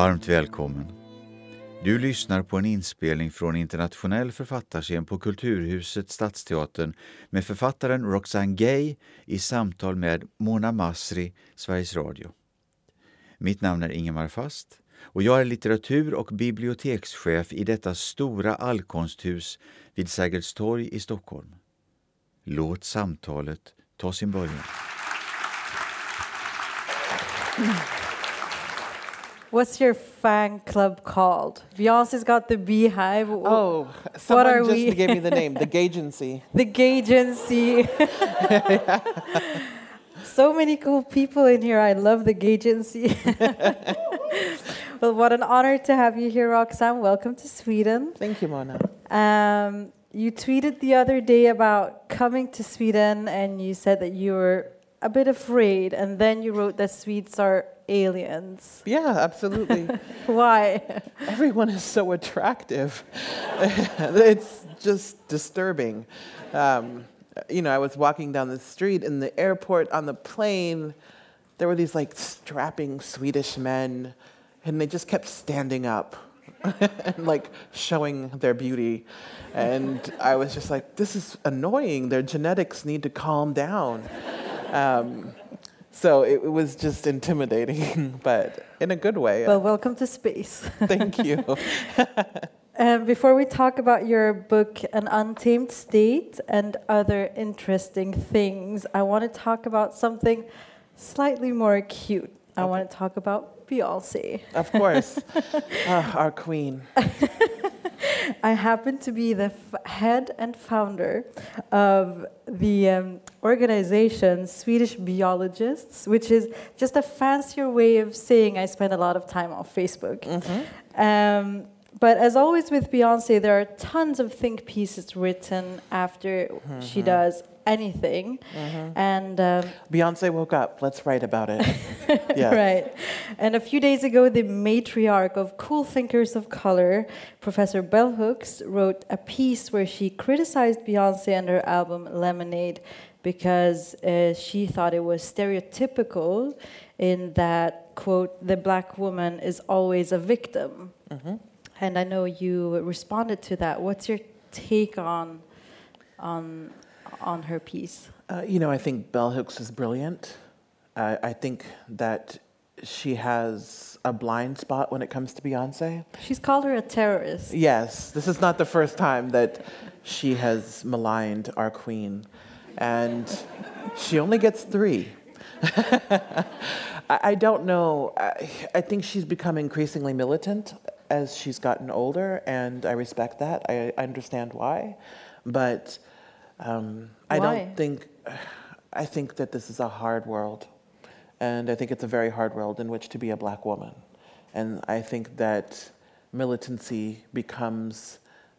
Varmt välkommen. Du lyssnar på en inspelning från internationell författarscen på Kulturhuset Stadsteatern med författaren Roxane Gay i samtal med Mona Masri, Sveriges Radio. Mitt namn är Ingemar Fast och jag är litteratur och bibliotekschef i detta stora allkonsthus vid Sergels torg i Stockholm. Låt samtalet ta sin början. What's your fan club called? Beyonce's got the Beehive. Oh, someone what are just we? gave me the name, the Gagency. the Gagency. so many cool people in here. I love the Gagency. well, what an honor to have you here, Roxane. Welcome to Sweden. Thank you, Mona. Um, you tweeted the other day about coming to Sweden, and you said that you were a bit afraid, and then you wrote that Swedes are aliens. Yeah, absolutely. Why? Everyone is so attractive. it's just disturbing. Um, you know, I was walking down the street in the airport on the plane. There were these like strapping Swedish men, and they just kept standing up and like showing their beauty. And I was just like, this is annoying. Their genetics need to calm down. Um, so it, was just intimidating, but in a good way. Well, welcome to space. Thank you. Um, before we talk about your book, An Untamed State, and other interesting things, I want to talk about something slightly more cute. I want to talk about Beyonce. Of course, uh, our queen. I happen to be the head and founder of the um, organization Swedish Biologists, which is just a fancier way of saying I spend a lot of time on Facebook. Mm-hmm. Um, but as always with Beyonce, there are tons of think pieces written after mm-hmm. she does anything. Mm-hmm. And um, Beyonce woke up. Let's write about it. yes. Right. And a few days ago, the matriarch of Cool Thinkers of Color, Professor Bell Hooks, wrote a piece where she criticized Beyonce and her album Lemonade because uh, she thought it was stereotypical in that quote the black woman is always a victim. Mm-hmm. And I know you responded to that. What's your take on on on her piece? Uh, you know, I think Bell Hooks is brilliant. Uh, I think that she has a blind spot when it comes to Beyonce. She's called her a terrorist. Yes, this is not the first time that she has maligned our queen, and she only gets three. I, I, don't know. I, I think she's become increasingly militant as she's gotten older, and I respect that. I, I understand why, but um, I don't think, I think that this is a hard world. And I think it's a very hard world in which to be a black woman. And I think that militancy becomes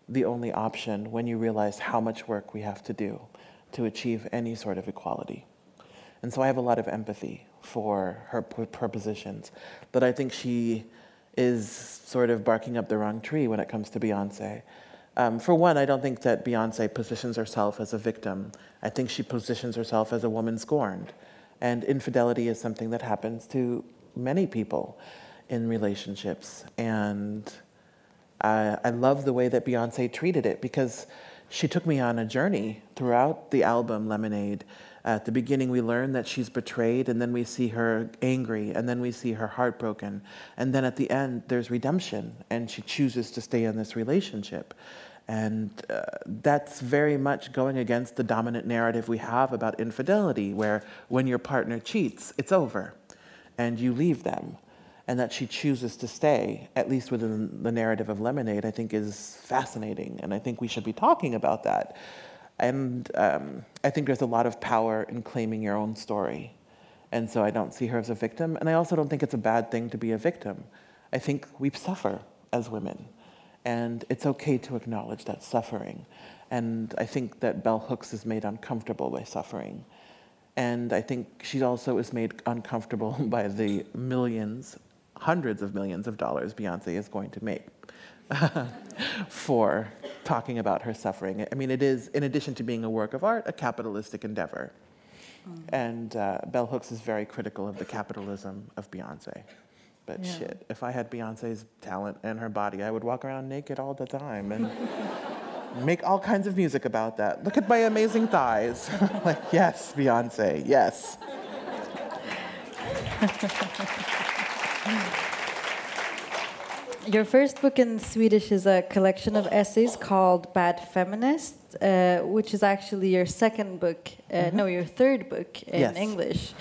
the only option when you realize how much work we have to do to achieve any sort of equality. And so I have a lot of empathy for her, her positions. But I think she is sort of barking up the wrong tree when it comes to Beyonce. Um, for one, I don't think that Beyonce positions herself as a victim. I think she positions herself as a woman scorned. And infidelity is something that happens to many people in relationships. And I, I love the way that Beyonce treated it because she took me on a journey throughout the album Lemonade. At the beginning, we learn that she's betrayed, and then we see her angry, and then we see her heartbroken. And then at the end, there's redemption, and she chooses to stay in this relationship. And uh, that's very much going against the dominant narrative we have about infidelity, where when your partner cheats, it's over and you leave them. And that she chooses to stay, at least within the narrative of Lemonade, I think is fascinating. And I think we should be talking about that. And um, I think there's a lot of power in claiming your own story. And so I don't see her as a victim. And I also don't think it's a bad thing to be a victim. I think we suffer as women. And it's okay to acknowledge that suffering. And I think that Bell Hooks is made uncomfortable by suffering. And I think she also is made uncomfortable by the millions, hundreds of millions of dollars Beyonce is going to make for talking about her suffering. I mean, it is, in addition to being a work of art, a capitalistic endeavor. Mm. And uh, Bell Hooks is very critical of the capitalism of Beyonce. But Yeah. shit, if I had Beyonce's talent and her body, I would walk around naked all the time and make all kinds of music about that. Look at my amazing thighs. like, yes, Beyonce, yes. Your first book in Swedish is a collection of essays called Bad Feminist, uh, which is actually your second book, uh, no, your third book in Yes. English.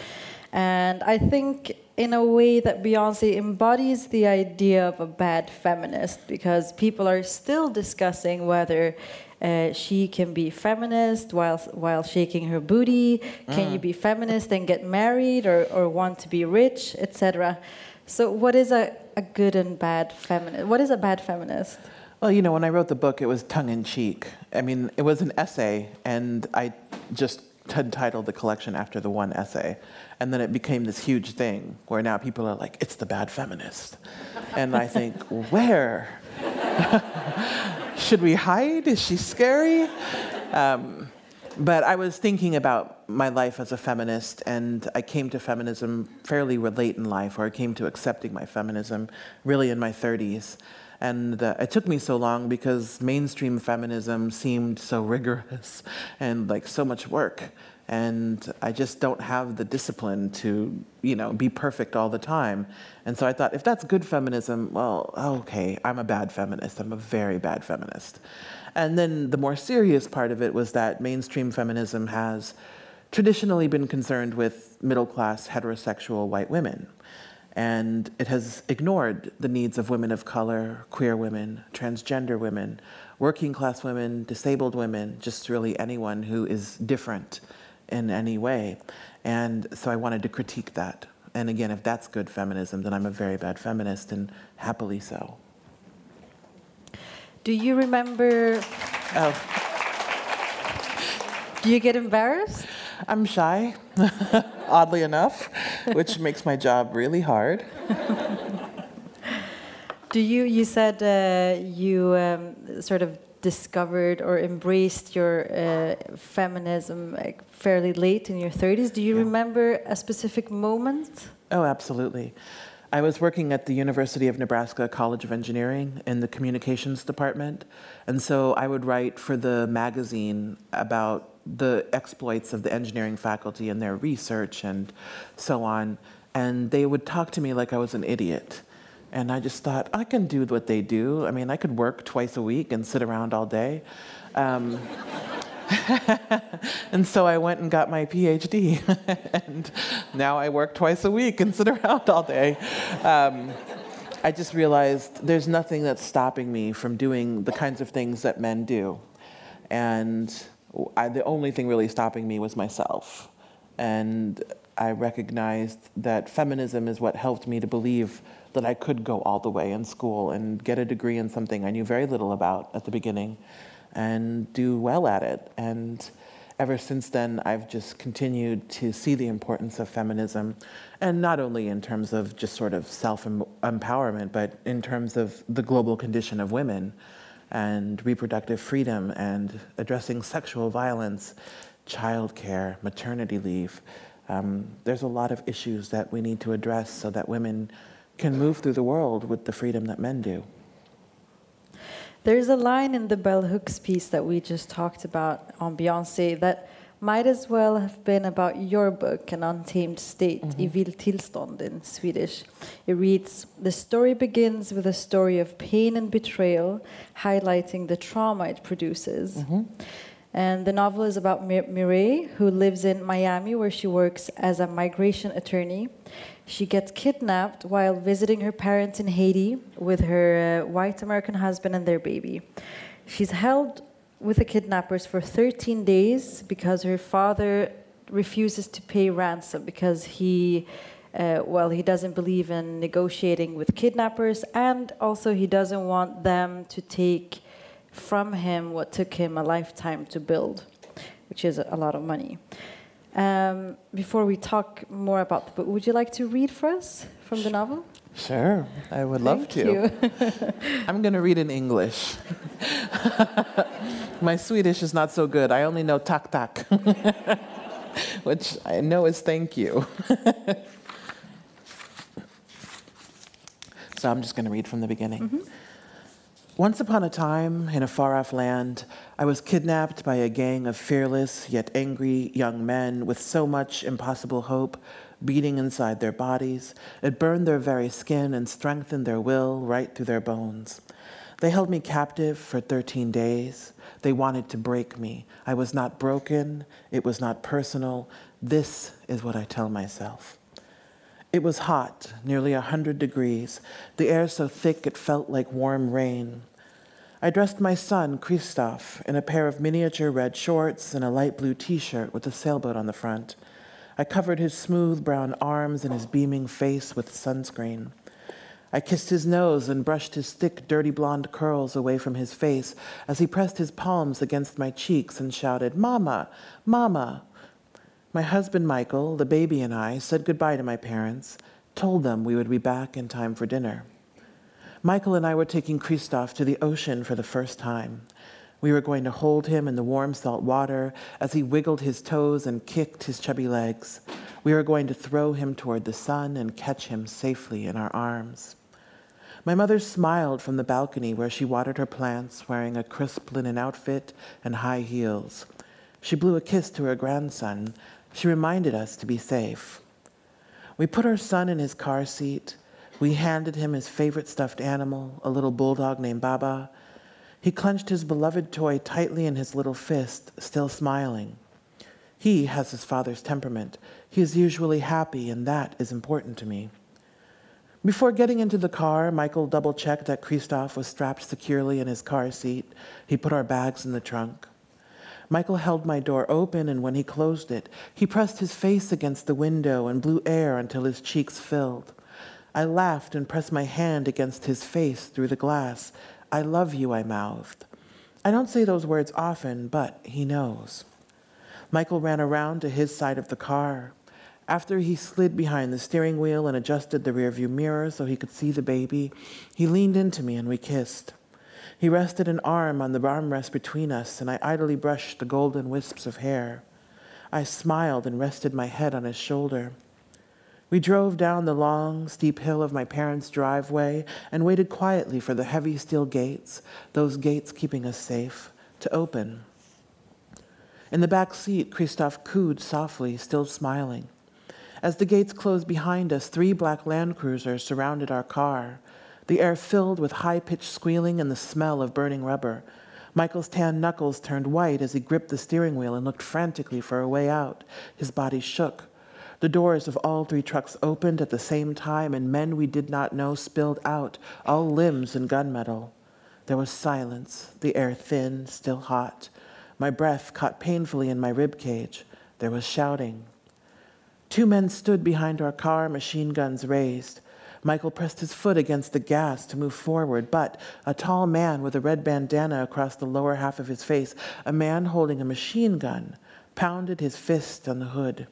And I think, in a way, that Beyonce embodies the idea of a bad feminist because people are still discussing whether uh, she can be feminist while while shaking her booty. Can you be feminist and get married, or, or want to be rich, etc. So, what is a, a good and bad feminist? What is a bad feminist? Well, you know, when I wrote the book, it was tongue in cheek. I mean, it was an essay, and I just titled the collection after the one essay. And then it became this huge thing where now people are like, it's the bad feminist. And I think, where? Should we hide? Is she scary? Um, but I was thinking about my life as a feminist, and I came to feminism fairly late in life, or I came to accepting my feminism really in my 30s. And uh, it took me so long because mainstream feminism seemed so rigorous and like so much work. And I just don't have the discipline to, you know, be perfect all the time. And so I thought, if that's good feminism, well, okay, I'm a bad feminist. I'm a very bad feminist. And then the more serious part of it was that mainstream feminism has traditionally been concerned with middle class heterosexual white women. And it has ignored the needs of women of color, queer women, transgender women, working class women, disabled women, just really anyone who is different in any way. And so I wanted to critique that. And again, if that's good feminism, then I'm a very bad feminist, and happily so. Do you remember? Oh, Do you get embarrassed? I'm shy, oddly enough, which makes my job really hard. Do you? You said uh, you um, sort of discovered or embraced your uh, feminism like, fairly late in your 30s. Do you Yeah. remember a specific moment? Oh, absolutely. I was working at the University of Nebraska College of Engineering in the communications department. And so I would write for the magazine about the exploits of the engineering faculty and their research and so on. And they would talk to me like I was an idiot. And I just thought, I can do what they do. I mean, I could work twice a week and sit around all day. Um, and so I went and got my PhD. and now I work twice a week and sit around all day. Um, I just realized there's nothing that's stopping me from doing the kinds of things that men do. And I, the only thing really stopping me was myself. And I recognized that feminism is what helped me to believe that I could go all the way in school and get a degree in something I knew very little about at the beginning and do well at it. And ever since then, I've just continued to see the importance of feminism, and not only in terms of just sort of self empowerment, but in terms of the global condition of women and reproductive freedom and addressing sexual violence, childcare, maternity leave. Um, there's a lot of issues that we need to address so that women can move through the world with the freedom that men do. There's a line in the Bell Hooks piece that we just talked about on Beyonce that might as well have been about your book, An Untamed State, Mm-hmm. I vilt tillstånd in Swedish. It reads The story begins with a story of pain and betrayal, highlighting the trauma it produces. Mm-hmm. And the novel is about Mi- Mireille, who lives in Miami, where she works as a migration attorney. She gets kidnapped while visiting her parents in Haiti with her uh, white American husband and their baby. She's held with the kidnappers for 13 days because her father refuses to pay ransom because he, uh, well, he doesn't believe in negotiating with kidnappers and also he doesn't want them to take from him what took him a lifetime to build, which is a lot of money. Um, before we talk more about the book, would you like to read for us from the novel? Sure, I would love Thank to. you. I'm going to read in English. My Swedish is not so good. I only know tak tak, which I know is thank you. So I'm just going to read from the beginning. Mm-hmm. Once upon a time, in a far off land, I was kidnapped by a gang of fearless yet angry young men with so much impossible hope beating inside their bodies. It burned their very skin and strengthened their will right through their bones. They held me captive for 13 days. They wanted to break me. I was not broken, it was not personal. This is what I tell myself. It was hot, nearly a 100 degrees, the air so thick it felt like warm rain. I dressed my son, Christophe, in a pair of miniature red shorts and a light blue t shirt with a sailboat on the front. I covered his smooth brown arms and his beaming face with sunscreen. I kissed his nose and brushed his thick, dirty blonde curls away from his face as he pressed his palms against my cheeks and shouted, Mama, Mama. My husband, Michael, the baby, and I said goodbye to my parents, told them we would be back in time for dinner. Michael and I were taking Christophe to the ocean for the first time. We were going to hold him in the warm salt water as he wiggled his toes and kicked his chubby legs. We were going to throw him toward the sun and catch him safely in our arms. My mother smiled from the balcony where she watered her plants wearing a crisp linen outfit and high heels. She blew a kiss to her grandson. She reminded us to be safe. We put our son in his car seat. We handed him his favorite stuffed animal, a little bulldog named Baba. He clenched his beloved toy tightly in his little fist, still smiling. He has his father's temperament. He is usually happy, and that is important to me. Before getting into the car, Michael double checked that Christophe was strapped securely in his car seat. He put our bags in the trunk. Michael held my door open, and when he closed it, he pressed his face against the window and blew air until his cheeks filled. I laughed and pressed my hand against his face through the glass. I love you, I mouthed. I don't say those words often, but he knows. Michael ran around to his side of the car. After he slid behind the steering wheel and adjusted the rearview mirror so he could see the baby, he leaned into me and we kissed. He rested an arm on the armrest between us, and I idly brushed the golden wisps of hair. I smiled and rested my head on his shoulder. We drove down the long, steep hill of my parents' driveway and waited quietly for the heavy steel gates, those gates keeping us safe, to open. In the back seat, Christophe cooed softly, still smiling. As the gates closed behind us, three black Land Cruisers surrounded our car, the air filled with high pitched squealing and the smell of burning rubber. Michael's tan knuckles turned white as he gripped the steering wheel and looked frantically for a way out. His body shook. The doors of all three trucks opened at the same time, and men we did not know spilled out, all limbs and gunmetal. There was silence, the air thin, still hot. My breath caught painfully in my rib cage. There was shouting. Two men stood behind our car, machine guns raised. Michael pressed his foot against the gas to move forward, but a tall man with a red bandana across the lower half of his face, a man holding a machine gun, pounded his fist on the hood.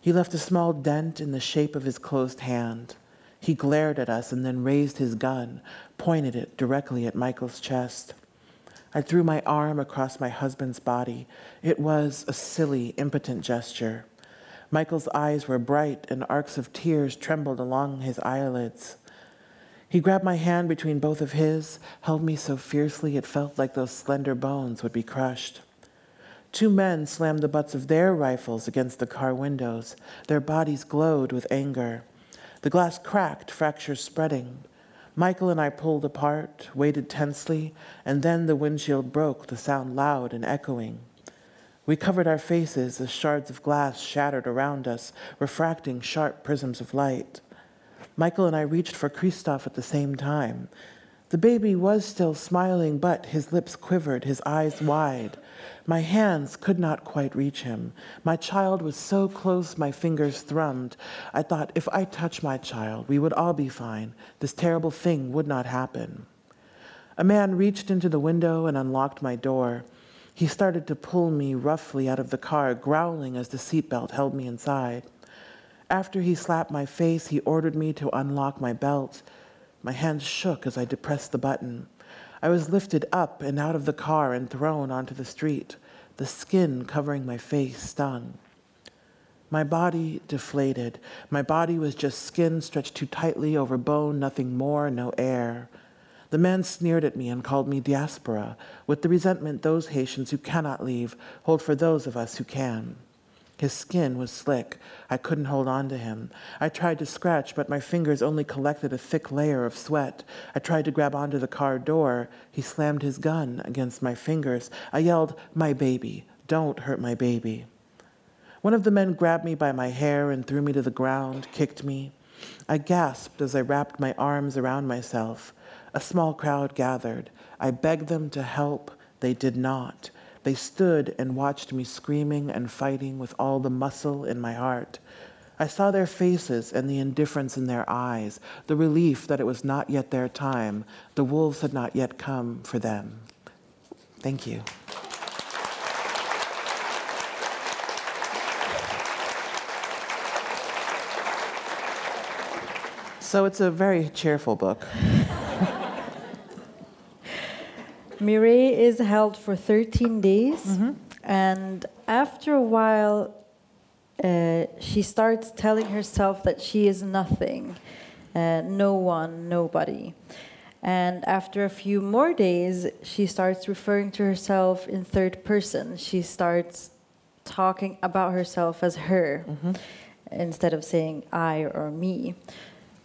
He left a small dent in the shape of his closed hand. He glared at us and then raised his gun, pointed it directly at Michael's chest. I threw my arm across my husband's body. It was a silly, impotent gesture. Michael's eyes were bright, and arcs of tears trembled along his eyelids. He grabbed my hand between both of his, held me so fiercely it felt like those slender bones would be crushed. Two men slammed the butts of their rifles against the car windows. Their bodies glowed with anger. The glass cracked, fractures spreading. Michael and I pulled apart, waited tensely, and then the windshield broke, the sound loud and echoing. We covered our faces as shards of glass shattered around us, refracting sharp prisms of light. Michael and I reached for Christophe at the same time. The baby was still smiling, but his lips quivered, his eyes wide. My hands could not quite reach him. My child was so close, my fingers thrummed. I thought, if I touch my child, we would all be fine. This terrible thing would not happen. A man reached into the window and unlocked my door. He started to pull me roughly out of the car, growling as the seatbelt held me inside. After he slapped my face, he ordered me to unlock my belt. My hands shook as I depressed the button. I was lifted up and out of the car and thrown onto the street. The skin covering my face stung. My body deflated. My body was just skin stretched too tightly over bone, nothing more, no air. The man sneered at me and called me diaspora, with the resentment those Haitians who cannot leave hold for those of us who can. His skin was slick. I couldn't hold on to him. I tried to scratch, but my fingers only collected a thick layer of sweat. I tried to grab onto the car door. He slammed his gun against my fingers. I yelled, My baby, don't hurt my baby. One of the men grabbed me by my hair and threw me to the ground, kicked me. I gasped as I wrapped my arms around myself. A small crowd gathered. I begged them to help. They did not. They stood and watched me screaming and fighting with all the muscle in my heart. I saw their faces and the indifference in their eyes, the relief that it was not yet their time. The wolves had not yet come for them. Thank you. So it's a very cheerful book. Mireille is held for 13 days, and after a while, uh, she starts telling herself that she is nothing, uh, no one, nobody. And after a few more days, she starts referring to herself in third person. She starts talking about herself as her instead of saying I or me.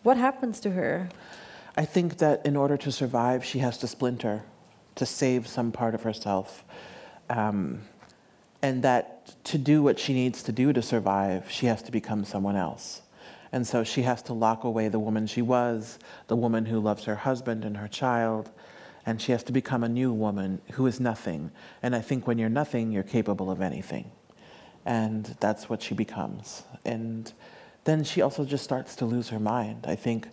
What happens to her? I think that in order to survive, she has to splinter to save some part of herself. Um, and that to do what she needs to do to survive, she has to become someone else. And so she has to lock away the woman she was, the woman who loves her husband and her child, and she has to become a new woman who is nothing. And I think when you're nothing, you're capable of anything. And that's what she becomes. And then she also just starts to lose her mind. I think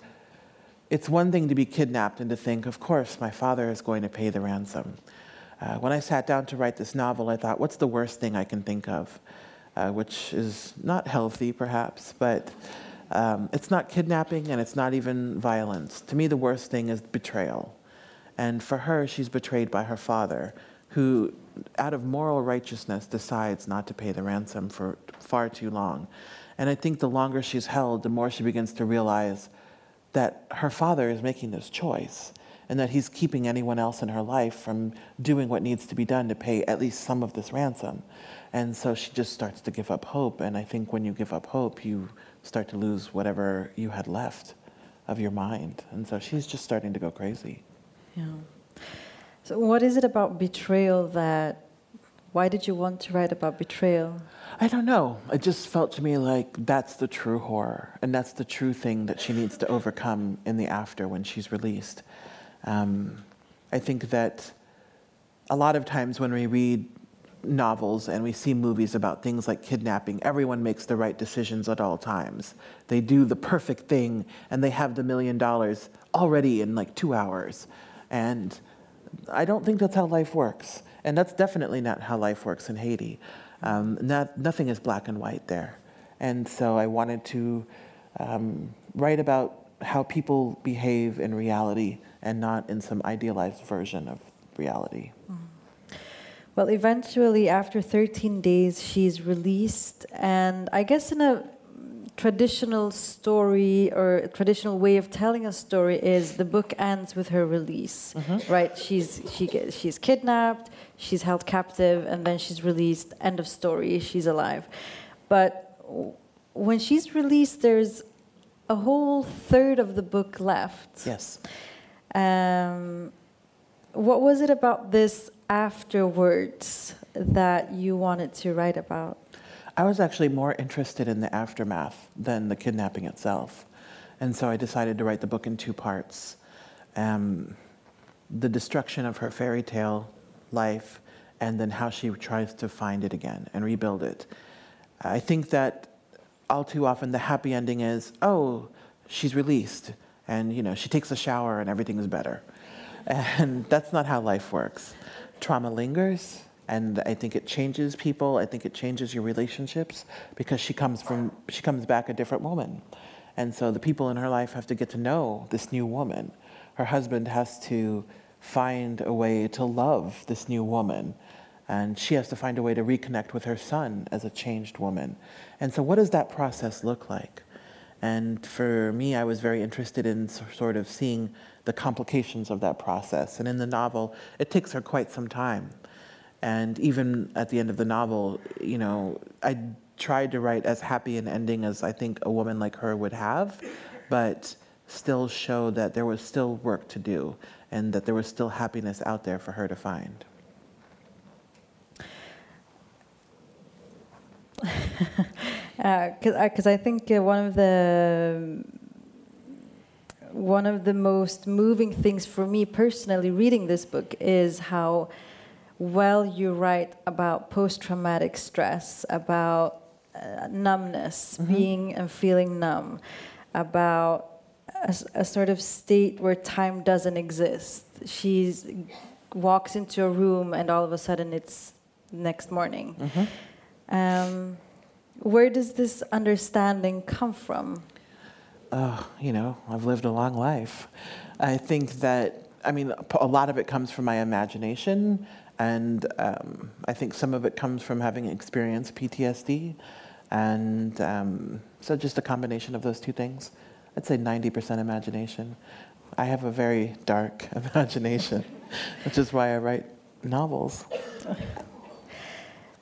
it's one thing to be kidnapped and to think, of course, my father is going to pay the ransom. Uh, when I sat down to write this novel, I thought, what's the worst thing I can think of? Uh, which is not healthy, perhaps, but um, it's not kidnapping and it's not even violence. To me, the worst thing is betrayal. And for her, she's betrayed by her father, who, out of moral righteousness, decides not to pay the ransom for far too long. And I think the longer she's held, the more she begins to realize that her father is making this choice and that he's keeping anyone else in her life from doing what needs to be done to pay at least some of this ransom. And so she just starts to give up hope. And I think when you give up hope, you start to lose whatever you had left of your mind. And so she's just starting to go crazy. Yeah. So, what is it about betrayal that? Why did you want to write about betrayal? I don't know. It just felt to me like that's the true horror, and that's the true thing that she needs to overcome in the after when she's released. Um, I think that a lot of times when we read novels and we see movies about things like kidnapping, everyone makes the right decisions at all times. They do the perfect thing and they have the million dollars already in like two hours. And I don't think that's how life works. And that's definitely not how life works in Haiti. Um, not, nothing is black and white there. And so I wanted to um, write about how people behave in reality and not in some idealized version of reality. Well, eventually, after 13 days, she's released, and I guess in a traditional story or traditional way of telling a story is the book ends with her release, right? She's she gets, she's kidnapped, she's held captive, and then she's released. End of story. She's alive, but when she's released, there's a whole third of the book left. Yes. Um, what was it about this afterwards that you wanted to write about? I was actually more interested in the aftermath than the kidnapping itself. And so I decided to write the book in two parts um, the destruction of her fairy tale life, and then how she tries to find it again and rebuild it. I think that all too often the happy ending is oh, she's released, and you know, she takes a shower and everything is better. And that's not how life works. Trauma lingers, and I think it changes people. I think it changes your relationships because she comes from she comes back a different woman. And so the people in her life have to get to know this new woman. Her husband has to find a way to love this new woman. And she has to find a way to reconnect with her son as a changed woman. And so, what does that process look like? And for me, I was very interested in sort of seeing the complications of that process. And in the novel, it takes her quite some time. And even at the end of the novel, you know, I tried to write as happy an ending as I think a woman like her would have, but still show that there was still work to do and that there was still happiness out there for her to find. Because uh, I think uh, one of the one of the most moving things for me personally reading this book is how well you write about post-traumatic stress, about uh, numbness, mm-hmm. being and feeling numb, about a, a, sort of state where time doesn't exist. She walks into a room and all of a sudden it's next morning. Mm-hmm. Um, where does this understanding come from? Uh, you know, I've lived a long life. I think that, I mean, a lot of it comes from my imagination, and um, I think some of it comes from having experienced PTSD. And um, so just a combination of those two things. I'd say 90% imagination. I have a very dark imagination, which is why I write novels.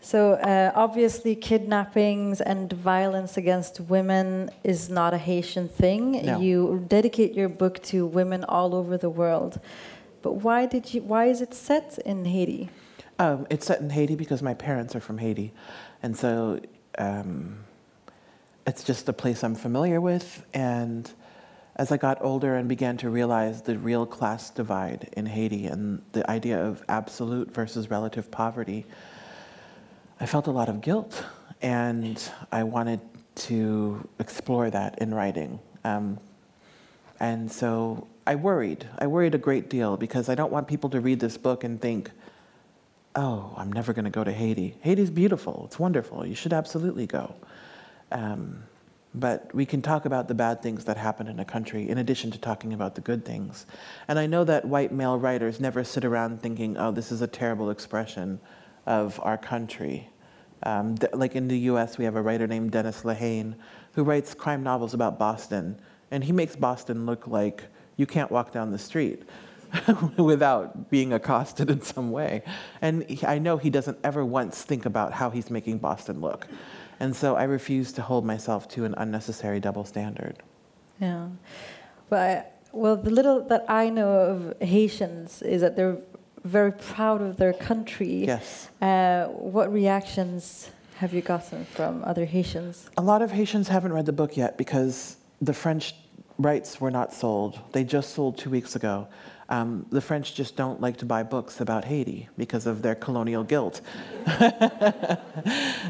So, uh, obviously, kidnappings and violence against women is not a Haitian thing. No. You dedicate your book to women all over the world. But why, did you, why is it set in Haiti? Um, it's set in Haiti because my parents are from Haiti. And so um, it's just a place I'm familiar with. And as I got older and began to realize the real class divide in Haiti and the idea of absolute versus relative poverty, I felt a lot of guilt, and I wanted to explore that in writing. Um, and so I worried. I worried a great deal because I don't want people to read this book and think, oh, I'm never going to go to Haiti. Haiti's beautiful. It's wonderful. You should absolutely go. Um, but we can talk about the bad things that happen in a country in addition to talking about the good things. And I know that white male writers never sit around thinking, oh, this is a terrible expression of our country. Um, th- like in the US, we have a writer named Dennis Lehane who writes crime novels about Boston. And he makes Boston look like you can't walk down the street without being accosted in some way. And he, I know he doesn't ever once think about how he's making Boston look. And so I refuse to hold myself to an unnecessary double standard. Yeah. Well, I, well, the little that I know of Haitians is that they're very proud of their country. Yes. Uh, what reactions have you gotten from other Haitians? A lot of Haitians haven't read the book yet because the French rights were not sold. They just sold two weeks ago. Um, the French just don't like to buy books about Haiti because of their colonial guilt.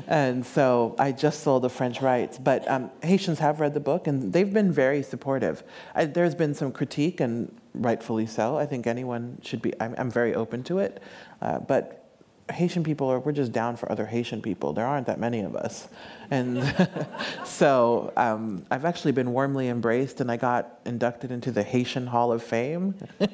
and so I just sold the French rights. But um, Haitians have read the book and they've been very supportive. I, there's been some critique, and rightfully so. I think anyone should be, I'm, I'm very open to it. Uh, but Haitian people are, we're just down for other Haitian people. There aren't that many of us. And so um, I've actually been warmly embraced, and I got inducted into the Haitian Hall of Fame.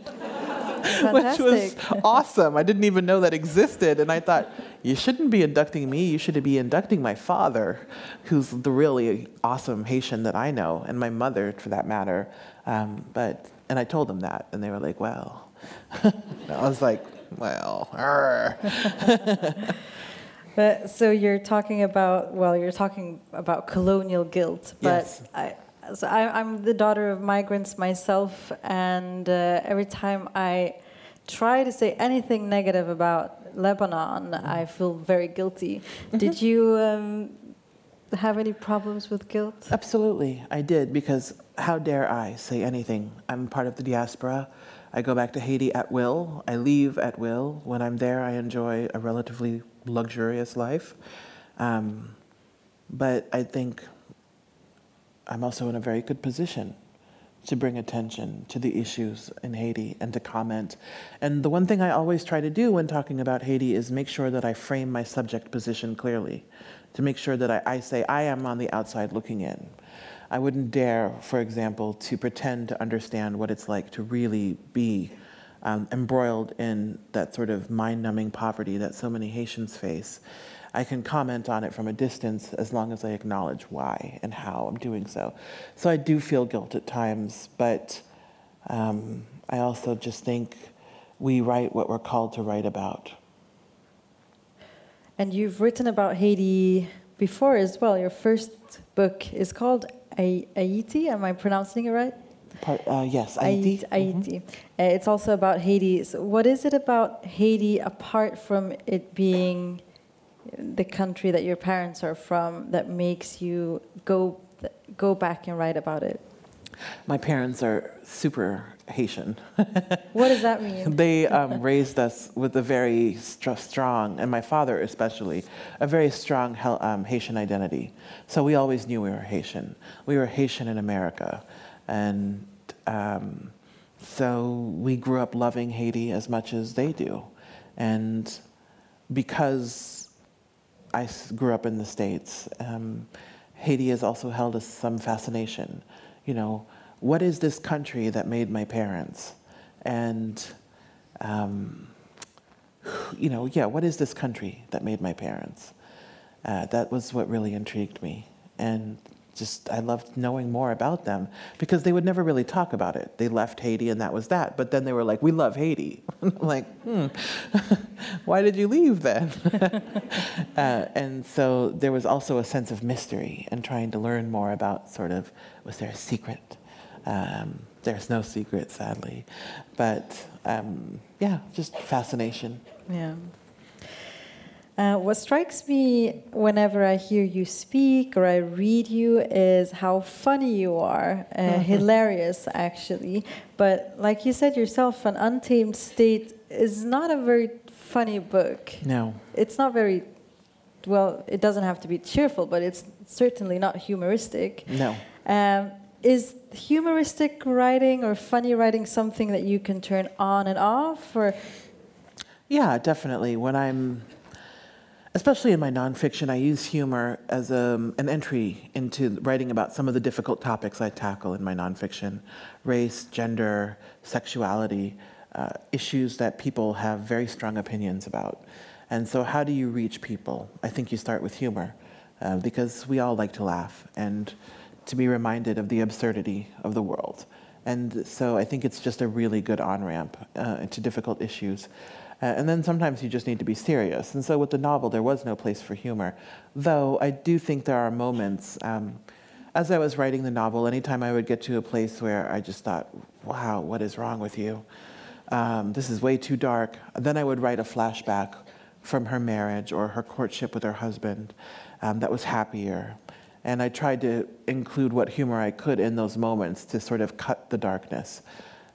which was awesome. I didn't even know that existed. And I thought, you shouldn't be inducting me, you should be inducting my father, who's the really awesome Haitian that I know, and my mother, for that matter. Um, but, and I told them that, and they were like, well. I was like, well, but so you're talking about well, you're talking about colonial guilt, but yes. I, so I, am the daughter of migrants myself, and uh, every time I try to say anything negative about Lebanon, mm-hmm. I feel very guilty. Mm-hmm. Did you um, have any problems with guilt? Absolutely, I did because how dare I say anything? I'm part of the diaspora. I go back to Haiti at will. I leave at will. When I'm there, I enjoy a relatively luxurious life. Um, but I think I'm also in a very good position to bring attention to the issues in Haiti and to comment. And the one thing I always try to do when talking about Haiti is make sure that I frame my subject position clearly, to make sure that I, I say, I am on the outside looking in. I wouldn't dare, for example, to pretend to understand what it's like to really be um, embroiled in that sort of mind numbing poverty that so many Haitians face. I can comment on it from a distance as long as I acknowledge why and how I'm doing so. So I do feel guilt at times, but um, I also just think we write what we're called to write about. And you've written about Haiti before as well. Your first book is called Ayiti. Am I pronouncing it right? Uh, yes, Ayiti. Ayiti. Mm-hmm. Uh, it's also about Haiti. So what is it about Haiti, apart from it being the country that your parents are from, that makes you go go back and write about it? My parents are super Haitian. what does that mean? they um, raised us with a very st- strong, and my father especially, a very strong um, Haitian identity. So we always knew we were Haitian. We were Haitian in America. And um, so we grew up loving Haiti as much as they do. And because I grew up in the States, um, Haiti has also held us some fascination. You know, what is this country that made my parents? And, um, you know, yeah, what is this country that made my parents? Uh, that was what really intrigued me. And just, I loved knowing more about them because they would never really talk about it. They left Haiti and that was that. But then they were like, we love Haiti. I'm like, hmm, why did you leave then? uh, and so there was also a sense of mystery and trying to learn more about sort of, was there a secret? Um, there's no secret, sadly. But um, yeah, just fascination. Yeah. Uh, what strikes me whenever I hear you speak or I read you is how funny you are. Uh, mm-hmm. hilarious, actually. But like you said yourself, An Untamed State is not a very funny book. No. It's not very, well, it doesn't have to be cheerful, but it's certainly not humoristic. No. Um, is humoristic writing or funny writing something that you can turn on and off or yeah definitely when i'm especially in my nonfiction i use humor as a, um, an entry into writing about some of the difficult topics i tackle in my nonfiction race gender sexuality uh, issues that people have very strong opinions about and so how do you reach people i think you start with humor uh, because we all like to laugh and to be reminded of the absurdity of the world. And so I think it's just a really good on ramp uh, into difficult issues. Uh, and then sometimes you just need to be serious. And so with the novel, there was no place for humor. Though I do think there are moments, um, as I was writing the novel, anytime I would get to a place where I just thought, wow, what is wrong with you? Um, this is way too dark. Then I would write a flashback from her marriage or her courtship with her husband um, that was happier. And I tried to include what humor I could in those moments to sort of cut the darkness.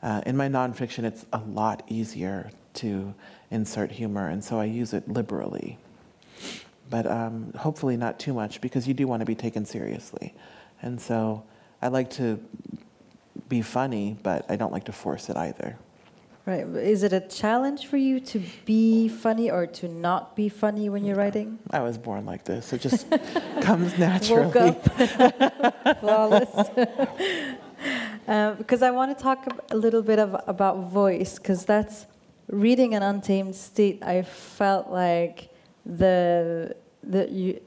Uh, in my nonfiction, it's a lot easier to insert humor, and so I use it liberally. But um, hopefully not too much because you do want to be taken seriously. And so I like to be funny, but I don't like to force it either. Right. Is it a challenge for you to be funny or to not be funny when you're writing? I was born like this. It just comes naturally. Woke up flawless. uh, because I want to talk a little bit of, about voice, because that's reading an untamed state. I felt like the the you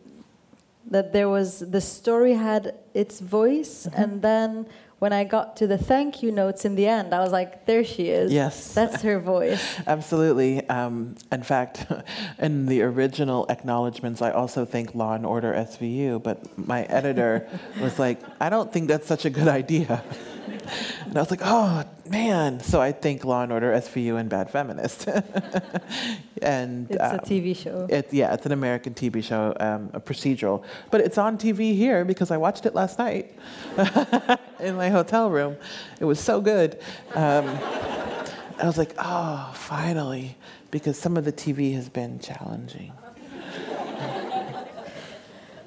that there was the story had its voice, mm-hmm. and then when I got to the thank you notes in the end, I was like, there she is. Yes. That's her voice. Absolutely. Um, in fact, in the original acknowledgments, I also thank Law and Order SVU, but my editor was like, I don't think that's such a good idea. And I was like, oh, man. So I think Law and Order SVU and Bad Feminist. and It's um, a TV show. It, yeah, it's an American TV show, um, a procedural. But it's on TV here because I watched it last night in my hotel room. It was so good. Um, I was like, oh, finally, because some of the TV has been challenging.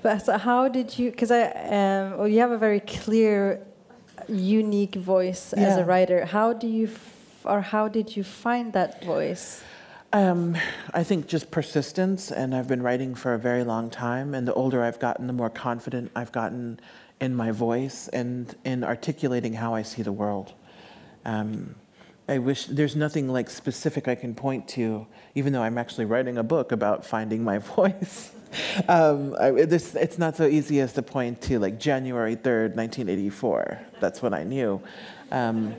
But so how did you? Because I, um, well, you have a very clear unique voice yeah. as a writer. How do you, f- or how did you find that voice? Um, I think just persistence, and I've been writing for a very long time. And the older I've gotten, the more confident I've gotten in my voice and in articulating how I see the world. Um, I wish there's nothing like specific I can point to, even though I'm actually writing a book about finding my voice. Um, I, this, it's not so easy as to point to like January 3rd, 1984. That's when I knew. Um,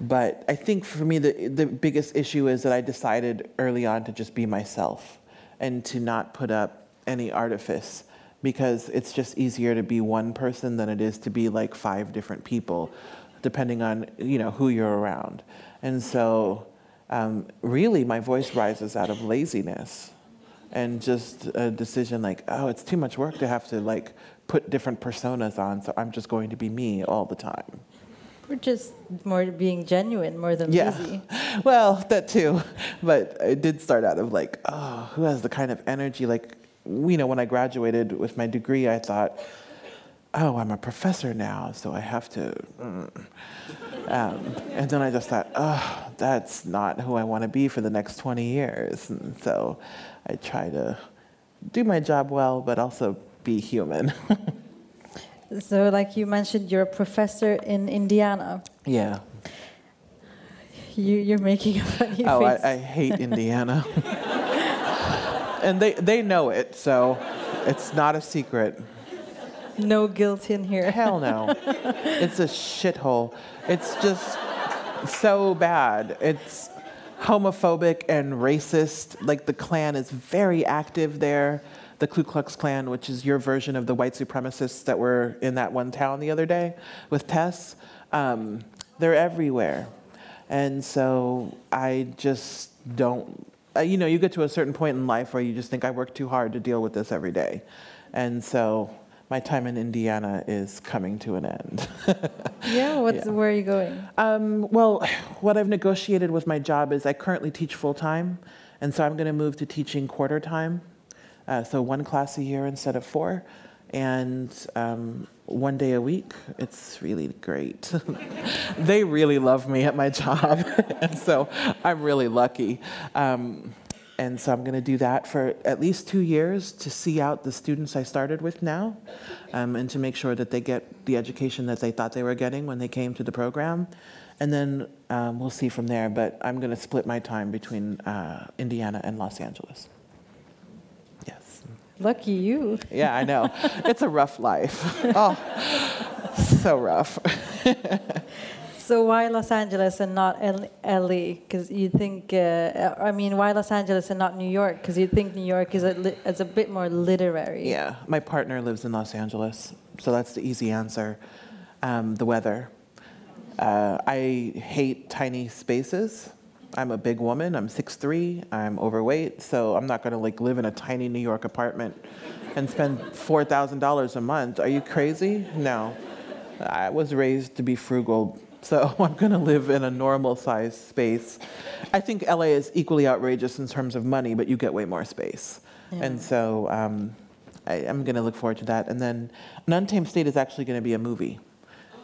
but I think for me, the, the biggest issue is that I decided early on to just be myself and to not put up any artifice because it's just easier to be one person than it is to be like five different people, depending on you know who you're around. And so, um, really, my voice rises out of laziness and just a decision like, oh, it's too much work to have to like put different personas on, so I'm just going to be me all the time. We're just more being genuine more than Yeah. busy. Well, that too. But it did start out of like, oh, who has the kind of energy? Like, you know, when I graduated with my degree, I thought, oh, I'm a professor now, so I have to. mm." Um, and then I just thought, oh, that's not who I want to be for the next 20 years. And so I try to do my job well, but also be human. So, like you mentioned, you're a professor in Indiana. yeah. You, you're making a funny Oh, face. I, I hate Indiana. and they, they know it, so it's not a secret. No guilt in here. Hell no. it's a shithole. It's just so bad. It's homophobic and racist. Like the Klan is very active there. The Ku Klux Klan, which is your version of the white supremacists that were in that one town the other day with Tess, um, they're everywhere. And so I just don't, uh, you know, you get to a certain point in life where you just think, I work too hard to deal with this every day. And so my time in Indiana is coming to an end. Yeah, what's, Yeah. where are you going? Um, well, what I've negotiated with my job is I currently teach full time, and so I'm going to move to teaching quarter time. Uh, so one class a year instead of four, and um, one day a week. It's really great. they really love me at my job, and so I'm really lucky. Um, and so I'm going to do that for at least two years to see out the students I started with now um, and to make sure that they get the education that they thought they were getting when they came to the program. And then um, we'll see from there. But I'm going to split my time between uh, Indiana and Los Angeles. Yes. Lucky you. Yeah, I know. it's a rough life. Oh, so rough. So why Los Angeles and not LA? Because you think, uh, I mean, why Los Angeles and not New York? Because you think New York is a, li- is a bit more literary. Yeah, my partner lives in Los Angeles, so that's the easy answer. Um, the weather. Uh, I hate tiny spaces. I'm a big woman. I'm 6'3". I'm overweight, so I'm not gonna like live in a tiny New York apartment and spend four thousand dollars a month. Are you crazy? No. I was raised to be frugal, so I'm gonna live in a normal sized space. I think LA is equally outrageous in terms of money, but you get way more space. And so um, I, I'm gonna look forward to that. And then An Untamed State is actually gonna be a movie.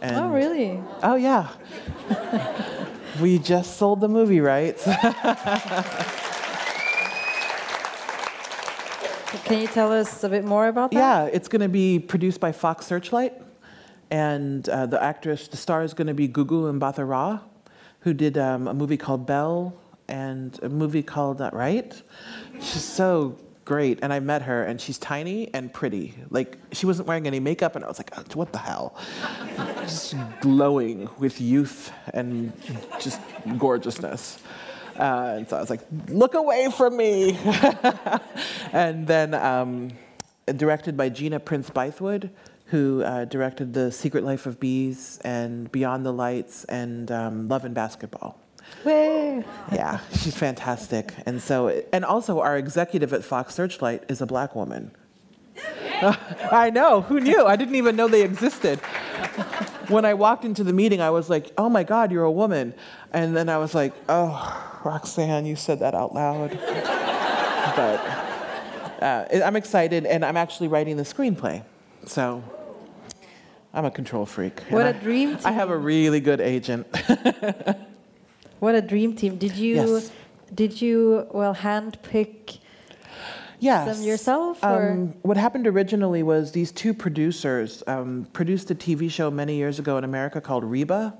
And, Oh, really? Oh, yeah. we just sold the movie rights. Can you tell us a bit more about that? Yeah, it's going to be produced by Fox Searchlight. And uh, the actress, the star is going to be Gugu Mbatha Raw, who did um, a movie called Belle and a movie called uh, Right. She's so great. And I met her, and she's tiny and pretty. Like, she wasn't wearing any makeup, and I was like, "Oh, what the hell? just glowing with youth and just gorgeousness. Uh, and so I was like, look away from me. and then um, directed by Gina Prince Bythewood, who uh, directed The Secret Life of Bees and Beyond the Lights and um, Love and Basketball. Way. Yeah, she's fantastic. And so, and also our executive at Fox Searchlight is a black woman. I know, who knew? I didn't even know they existed. When I walked into the meeting, I was like, oh my God, you're a woman. And then I was like, oh, Roxane, you said that out loud. but uh, I'm excited, and I'm actually writing the screenplay. So I'm a control freak. What a dream I, I have a really good agent. What a dream team. Did you, Yes. did you, well, handpick Yes. them yourself? Or? Um, what happened originally was these two producers um, produced a TV show many years ago in America called Reba,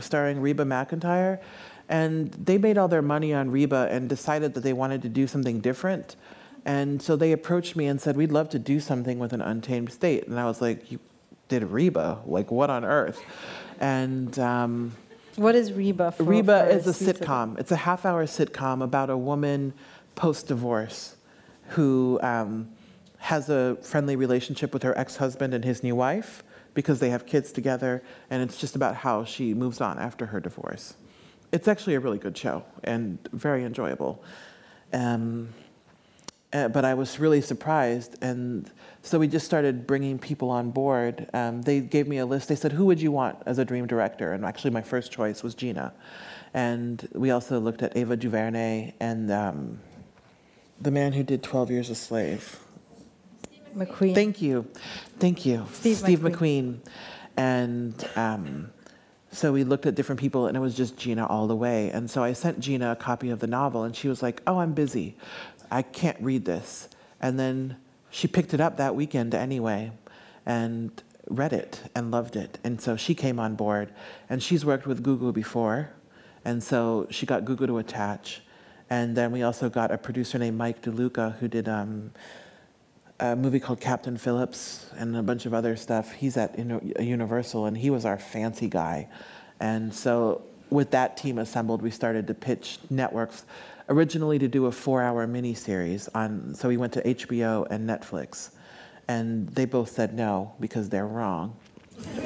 starring Reba McEntire. And they made all their money on Reba and decided that they wanted to do something different. And so they approached me and said, We'd love to do something with an untamed state. And I was like, You did Reba? Like, what on earth? And um, What is Reba? For, Reba for is a sitcom. It's a half hour sitcom about a woman post divorce who um, has a friendly relationship with her ex husband and his new wife because they have kids together. And it's just about how she moves on after her divorce. It's actually a really good show and very enjoyable. Um, uh, but I was really surprised. And so we just started bringing people on board. Um, they gave me a list. They said, Who would you want as a dream director? And actually, my first choice was Gina. And we also looked at Ava DuVernay and um, the man who did 12 Years a Slave. McQueen. Thank you. Thank you. Steve McQueen. And um, so we looked at different people, and it was just Gina all the way. And so I sent Gina a copy of the novel, and she was like, Oh, I'm busy. I can't read this. And then she picked it up that weekend anyway and read it and loved it. And so she came on board. And she's worked with Gugu before. And so she got Gugu to attach. And then we also got a producer named Mike DeLuca who did um, a movie called Captain Phillips and a bunch of other stuff. He's at Universal, and he was our fancy guy. And so, with that team assembled, we started to pitch networks originally to do a four-hour miniseries on. So we went to HBO and Netflix, and they both said no because they're wrong.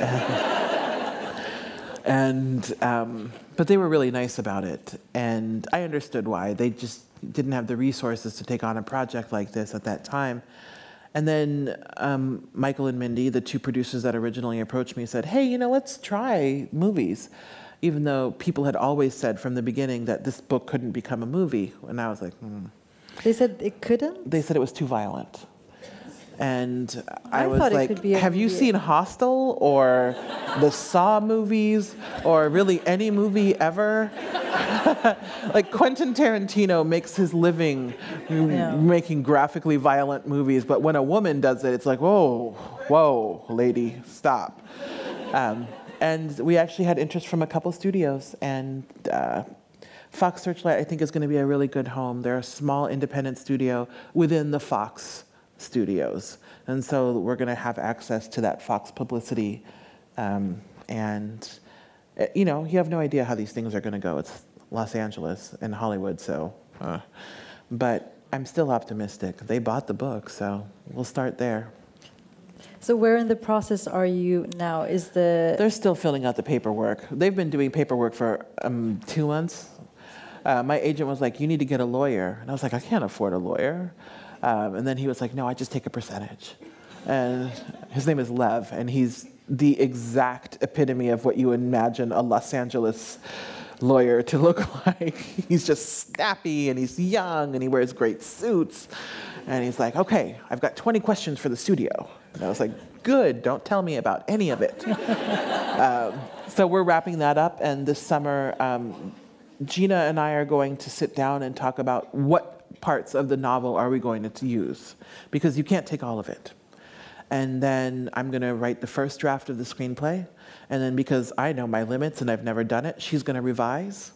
and um, but they were really nice about it, and I understood why. They just didn't have the resources to take on a project like this at that time. And then um, Michael and Mindy, the two producers that originally approached me, said, "Hey, you know, let's try movies." Even though people had always said from the beginning that this book couldn't become a movie, and I was like, hmm. They said it couldn't. they said it was too violent. And I, I was like, have you seen Hostel or the Saw movies or really any movie ever? like Quentin Tarantino makes his living Yeah. making graphically violent movies, but when a woman does it, it's like, whoa, whoa, lady, stop. Um, and we actually had interest from a couple studios, and uh, Fox Searchlight, I think, is going to be a really good home. They're a small independent studio within the Fox studios. And so we're going to have access to that Fox publicity. Um, and, uh, you know, you have no idea how these things are going to go. It's Los Angeles and Hollywood, so. Uh, but I'm still optimistic. They bought the book, so we'll start there. So where in the process are you now? Is the They're still filling out the paperwork. They've been doing paperwork for um, two months. Uh, my agent was like, "You need to get a lawyer," and I was like, "I can't afford a lawyer." Um, and then he was like, "No, I just take a percentage." And his name is Lev, and he's the exact epitome of what you imagine a Los Angeles lawyer to look like. He's just snappy, and he's young, and he wears great suits. And he's like, "Okay, I've got 20 questions for the studio." And I was like, "Good. Don't tell me about any of it." So we're wrapping that up, and this summer, um, Gina and I are going to sit down and talk about what parts of the novel are we going to use, because you can't take all of it. And then I'm going to write the first draft of the screenplay, and then because I know my limits and I've never done it, she's going to revise,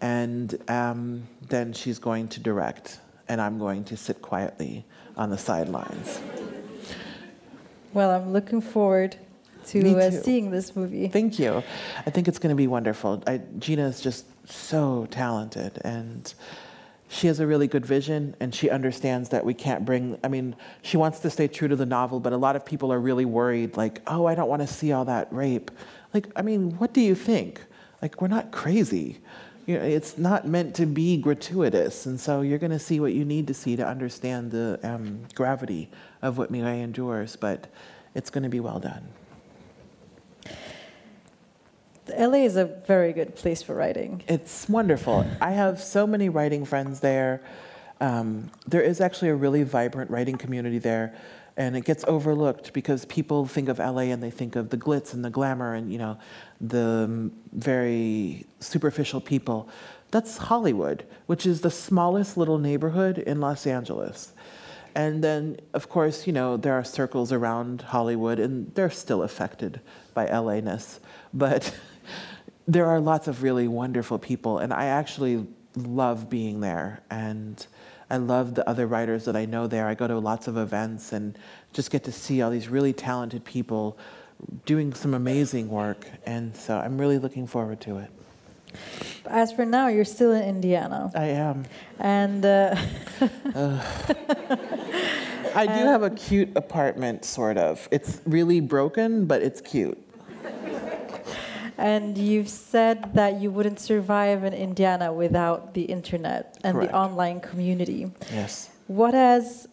and um, then she's going to direct, and I'm going to sit quietly on the sidelines. well, I'm looking forward to uh, seeing this movie. Thank you. I think it's going to be wonderful. I, Gina is just so talented, and she has a really good vision, and she understands that we can't bring. I mean, she wants to stay true to the novel, but a lot of people are really worried, like, oh, I don't want to see all that rape. Like, I mean, what do you think? Like, we're not crazy. You know, it's not meant to be gratuitous, and so you're going to see what you need to see to understand the um, gravity of what Mireille endures. But it's going to be well done. LA is a very good place for writing. It's wonderful. I have so many writing friends there. Um, there is actually a really vibrant writing community there, and it gets overlooked because people think of LA and they think of the glitz and the glamour and you know the very superficial people. That's Hollywood, which is the smallest little neighborhood in Los Angeles. And then, of course, you know, there are circles around Hollywood, and they're still affected by LA ness. But there are lots of really wonderful people, and I actually love being there. And I love the other writers that I know there. I go to lots of events and just get to see all these really talented people doing some amazing work. And so I'm really looking forward to it. As for now, you're still in Indiana. I am. And uh, I do have a cute apartment, sort of. It's really broken, but it's cute. And you've said that you wouldn't survive in Indiana without the internet and Correct. the online community. Yes. What has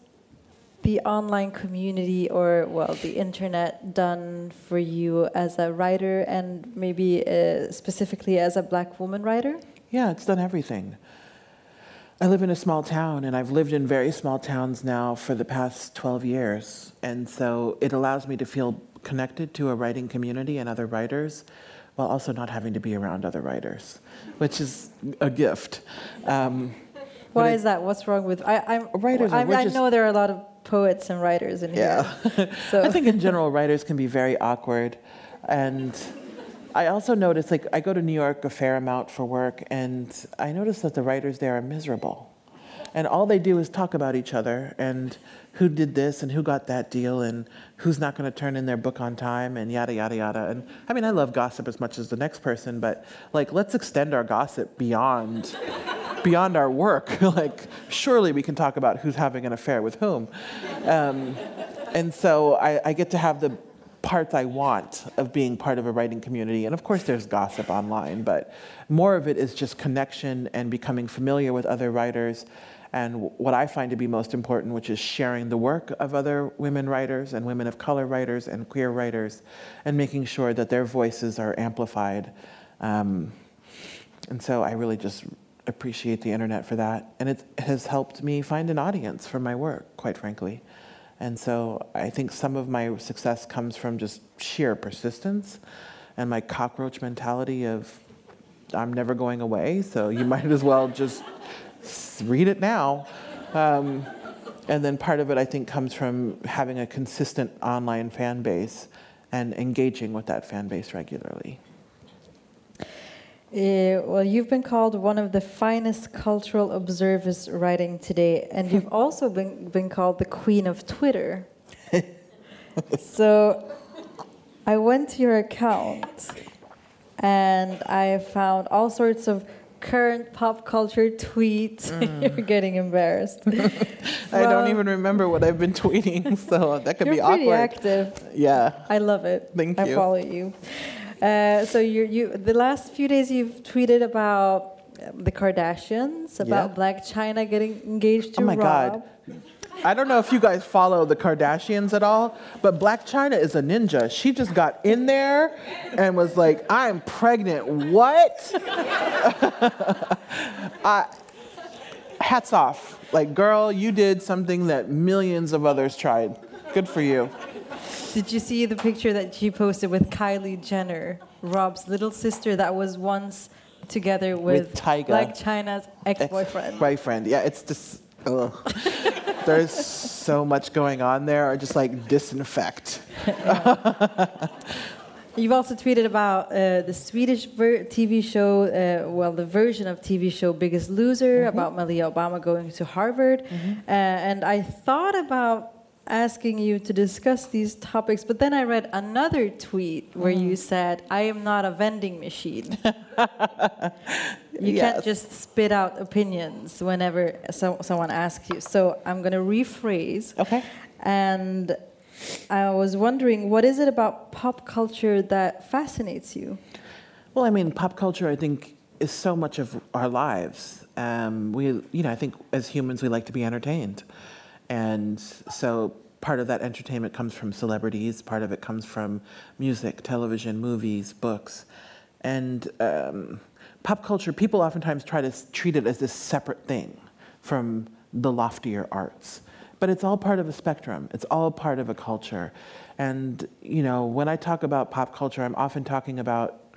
the online community or, well, the internet done for you as a writer and maybe uh, specifically as a black woman writer? Yeah, it's done everything. I live in a small town, and I've lived in very small towns now for the past 12 years. And so it allows me to feel connected to a writing community and other writers while also not having to be around other writers, which is a gift. Um, Why it- is that? What's wrong with I? I'm, Writers I, I just- know there are a lot of poets and writers in Yeah. here. So I think in general, writers can be very awkward. And I also notice, like, I go to New York a fair amount for work, and I notice that the writers there are miserable. And all they do is talk about each other and who did this and who got that deal and who's not going to turn in their book on time and yada, yada, yada. And I mean, I love gossip as much as the next person, but like, let's extend our gossip beyond. Beyond our work, like surely we can talk about who's having an affair with whom. Um, and so I, I get to have the parts I want of being part of a writing community. And of course, there's gossip online, but more of it is just connection and becoming familiar with other writers. And what I find to be most important, which is sharing the work of other women writers and women of color writers and queer writers, and making sure that their voices are amplified. Um, and so I really just appreciate the internet for that. And it has helped me find an audience for my work, quite frankly. And so I think some of my success comes from just sheer persistence and my cockroach mentality of I'm never going away, so you might as well just read it now. Um, and then part of it, I think, comes from having a consistent online fan base and engaging with that fan base regularly. Uh, well, you've been called one of the finest cultural observers writing today, and you've also been, been called the queen of Twitter. so I went to your account and I found all sorts of current pop culture tweets. You're getting embarrassed. I don't even remember what I've been tweeting, so that could be awkward. You're be pretty awkward. active. Yeah. I love it. Thank I you. I follow you. Uh, so you you the last few days you've tweeted about the Kardashians, about Yeah. Blac Chyna getting engaged to Rob. Oh my Rob. God. I don't know if you guys follow the Kardashians at all, but Blac Chyna is a ninja. She just got in there and was like, I'm pregnant. What? I, hats off. Like, girl, you did something that millions of others tried. Good for you. Did you see the picture that she posted with Kylie Jenner, Rob's little sister that was once together with, With Tyga. Blac Chyna's ex-boyfriend? Boyfriend. Yeah, it's just. There's so much going on there. I just like disinfect. You've also tweeted about uh, the Swedish ver- TV show, uh, well, the version of TV show Biggest Loser, about Malia Obama going to Harvard. Uh, and I thought about asking you to discuss these topics, but then I read another tweet where you said, I am not a vending machine. you Yes. can't just spit out opinions whenever so- someone asks you. So I'm going to rephrase. Okay. And I was wondering, what is it about pop culture that fascinates you? Well, I mean, pop culture, I think, is so much of our lives. Um, we, you know, I think as humans, we like to be entertained. And so part of that entertainment comes from celebrities, part of it comes from music, television, movies, books. And um, pop culture, people oftentimes try to treat it as this separate thing from the loftier arts. But it's all part of a spectrum. It's all part of a culture. And, you know, when I talk about pop culture, I'm often talking about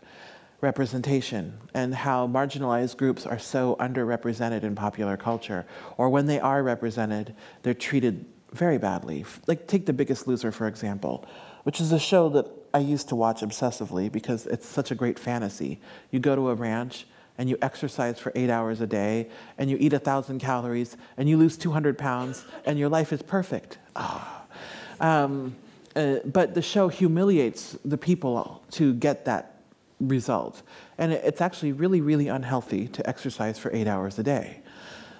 representation and how marginalized groups are so underrepresented in popular culture. Or when they are represented, they're treated very badly. Like, take The Biggest Loser, for example, which is a show that I used to watch obsessively because it's such a great fantasy. You go to a ranch and you exercise for eight hours a day and you eat a thousand calories and you lose 200 pounds and your life is perfect. Oh. Um, uh, but the show humiliates the people to get that result. And it, it's actually really, really unhealthy to exercise for eight hours a day.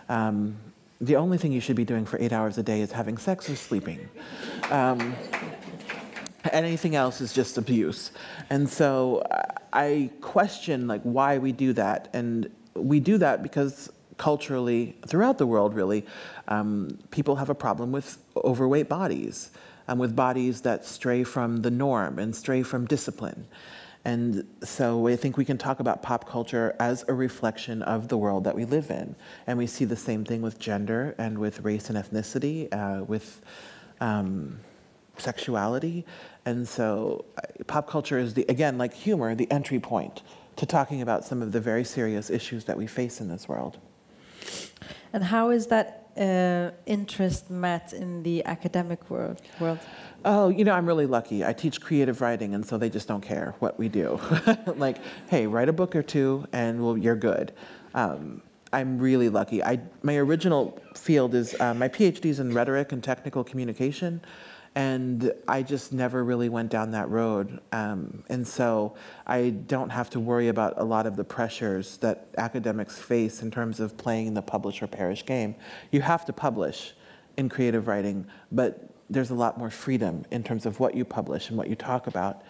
Um, the only thing you should be doing for eight hours a day is having sex or sleeping. Um, anything else is just abuse. And so I question like why we do that. And we do that because culturally, throughout the world really, um, people have a problem with overweight bodies, and with bodies that stray from the norm and stray from discipline. And so I think we can talk about pop culture as a reflection of the world that we live in. And we see the same thing with gender and with race and ethnicity, uh, with um, sexuality. And so pop culture is, the, again, like humor, the entry point to talking about some of the very serious issues that we face in this world. And how is that uh, interest met in the academic world? world? Oh, you know, I'm really lucky. I teach creative writing, and so they just don't care what we do. like, hey, write a book or two, and well, you're good. Um, I'm really lucky. I, my original field is uh, my PhD is in rhetoric and technical communication, and I just never really went down that road. Um, and so I don't have to worry about a lot of the pressures that academics face in terms of playing the publish or perish game. You have to publish in creative writing, but there's a lot more freedom in terms of what you publish and what you talk about.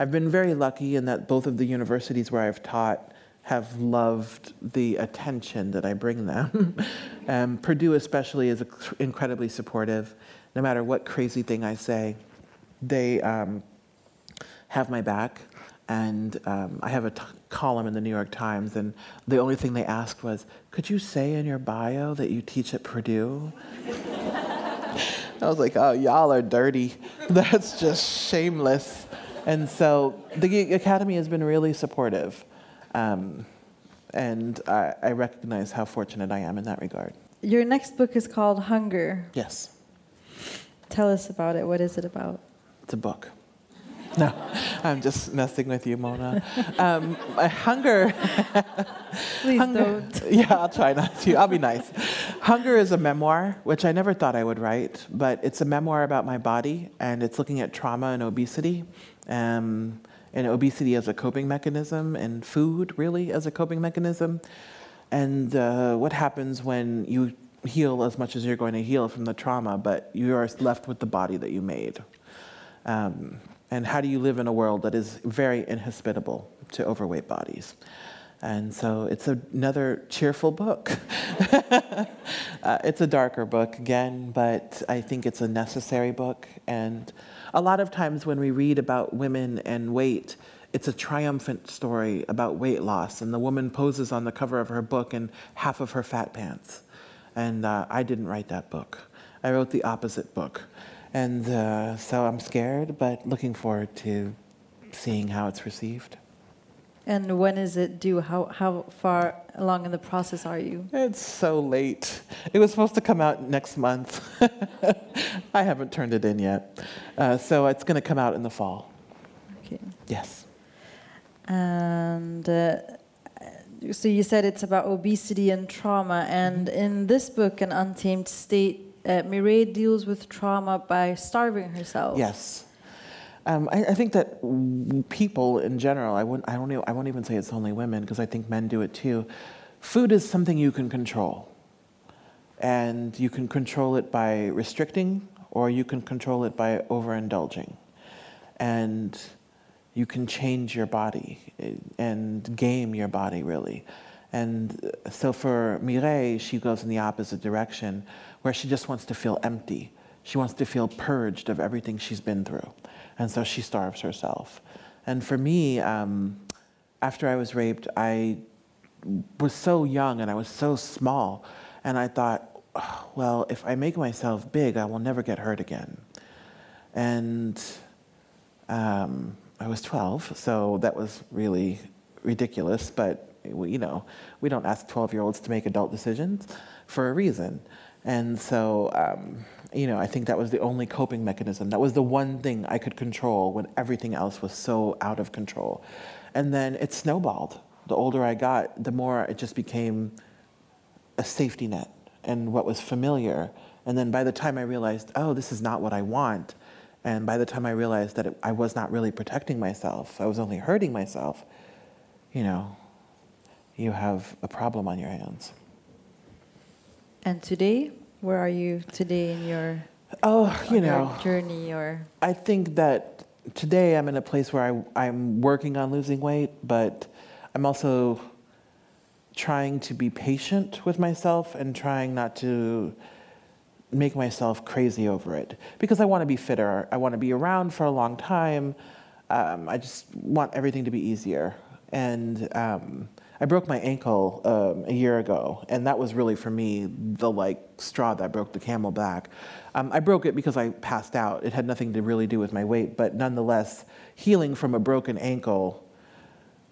I've been very lucky in that both of the universities where I've taught have loved the attention that I bring them. um, Purdue, especially, is incredibly supportive. No matter what crazy thing I say, they um, have my back. And um, I have a t- column in the New York Times, and the only thing they asked was, Could you say in your bio that you teach at Purdue? I was like, oh, y'all are dirty. That's just shameless. And so the Academy has been really supportive. Um, and I, I recognize how fortunate I am in that regard. Your next book is called Hunger. Yes. Tell us about it. What is it about? It's a book. No, I'm just messing with you, Mona. Um, hunger. Please hunger, don't. Yeah, I'll try not to. I'll be nice. Hunger is a memoir, which I never thought I would write, but it's a memoir about my body, and it's looking at trauma and obesity, um, and obesity as a coping mechanism, and food really as a coping mechanism, and uh, what happens when you heal as much as you're going to heal from the trauma, but you are left with the body that you made. Um, and how do you live in a world that is very inhospitable to overweight bodies? And so it's another cheerful book. uh, it's a darker book again, but I think it's a necessary book. And a lot of times when we read about women and weight, it's a triumphant story about weight loss. And the woman poses on the cover of her book in half of her fat pants. And uh, I didn't write that book, I wrote the opposite book. And uh, so I'm scared, but looking forward to seeing how it's received. And when is it due? How, how far along in the process are you? It's so late. It was supposed to come out next month. I haven't turned it in yet. Uh, so it's going to come out in the fall. Okay. Yes. And uh, so you said it's about obesity and trauma. And mm-hmm. in this book, An Untamed State, uh, Mireille deals with trauma by starving herself. Yes. Um, I, I, think that people in general, I, wouldn't, I, don't, I won't even say it's only women because I think men do it too. Food is something you can control. And you can control it by restricting or you can control it by overindulging. And you can change your body eh, and game your body, really. And so for Mireille, she goes in the opposite direction where she just wants to feel empty. She wants to feel purged of everything she's been through. And so she starves herself. And for me, um, after I was raped, I was so young and I was so small. And I thought, oh, well, if I make myself big, I will never get hurt again. And um, I was 12, so that was really ridiculous. But, you know, we don't ask 12 year olds to make adult decisions for a reason. And so, um, you know, I think that was the only coping mechanism. That was the one thing I could control when everything else was so out of control. And then it snowballed. The older I got, the more it just became a safety net and what was familiar. And then by the time I realized, oh, this is not what I want, and by the time I realized that it, I was not really protecting myself, I was only hurting myself, you know, you have a problem on your hands. And today, where are you today in your, Oh, you know, journey or I think that today I'm in a place where I, I'm working on losing weight, but I'm also trying to be patient with myself and trying not to make myself crazy over it because I want to be fitter. I want to be around for a long time. Um, I just want everything to be easier. And um, I broke my ankle um, a year ago, and that was really for me the like straw that broke the camel back. Um, I broke it because I passed out. It had nothing to really do with my weight, but nonetheless, healing from a broken ankle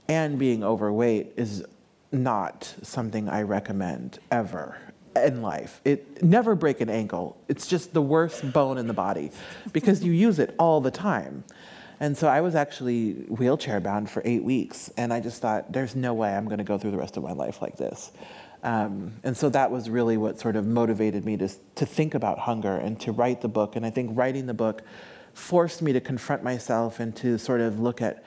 and being overweight is not something I recommend ever in life. It never break an ankle. It's just the worst bone in the body because you use it all the time. And so I was actually wheelchair bound for eight weeks, and I just thought, there's no way I'm going to go through the rest of my life like this. Um, and so that was really what sort of motivated me to, to think about hunger and to write the book. And I think writing the book forced me to confront myself and to sort of look at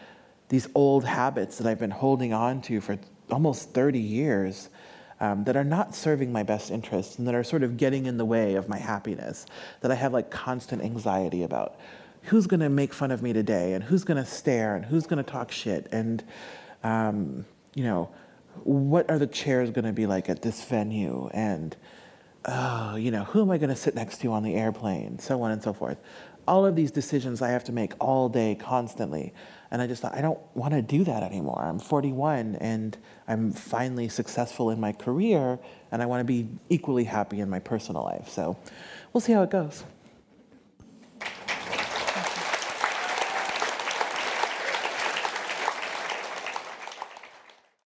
these old habits that I've been holding on to for almost 30 years um, that are not serving my best interests and that are sort of getting in the way of my happiness, that I have like constant anxiety about. Who's going to make fun of me today? And who's going to stare? And who's going to talk shit? And, um, you know, what are the chairs going to be like at this venue? And, oh, you know, who am I going to sit next to on the airplane, so on and so forth. All of these decisions I have to make all day, constantly. And I just thought, I don't want to do that anymore. I'm 41 and I'm finally successful in my career, and I want to be equally happy in my personal life. So we'll see how it goes.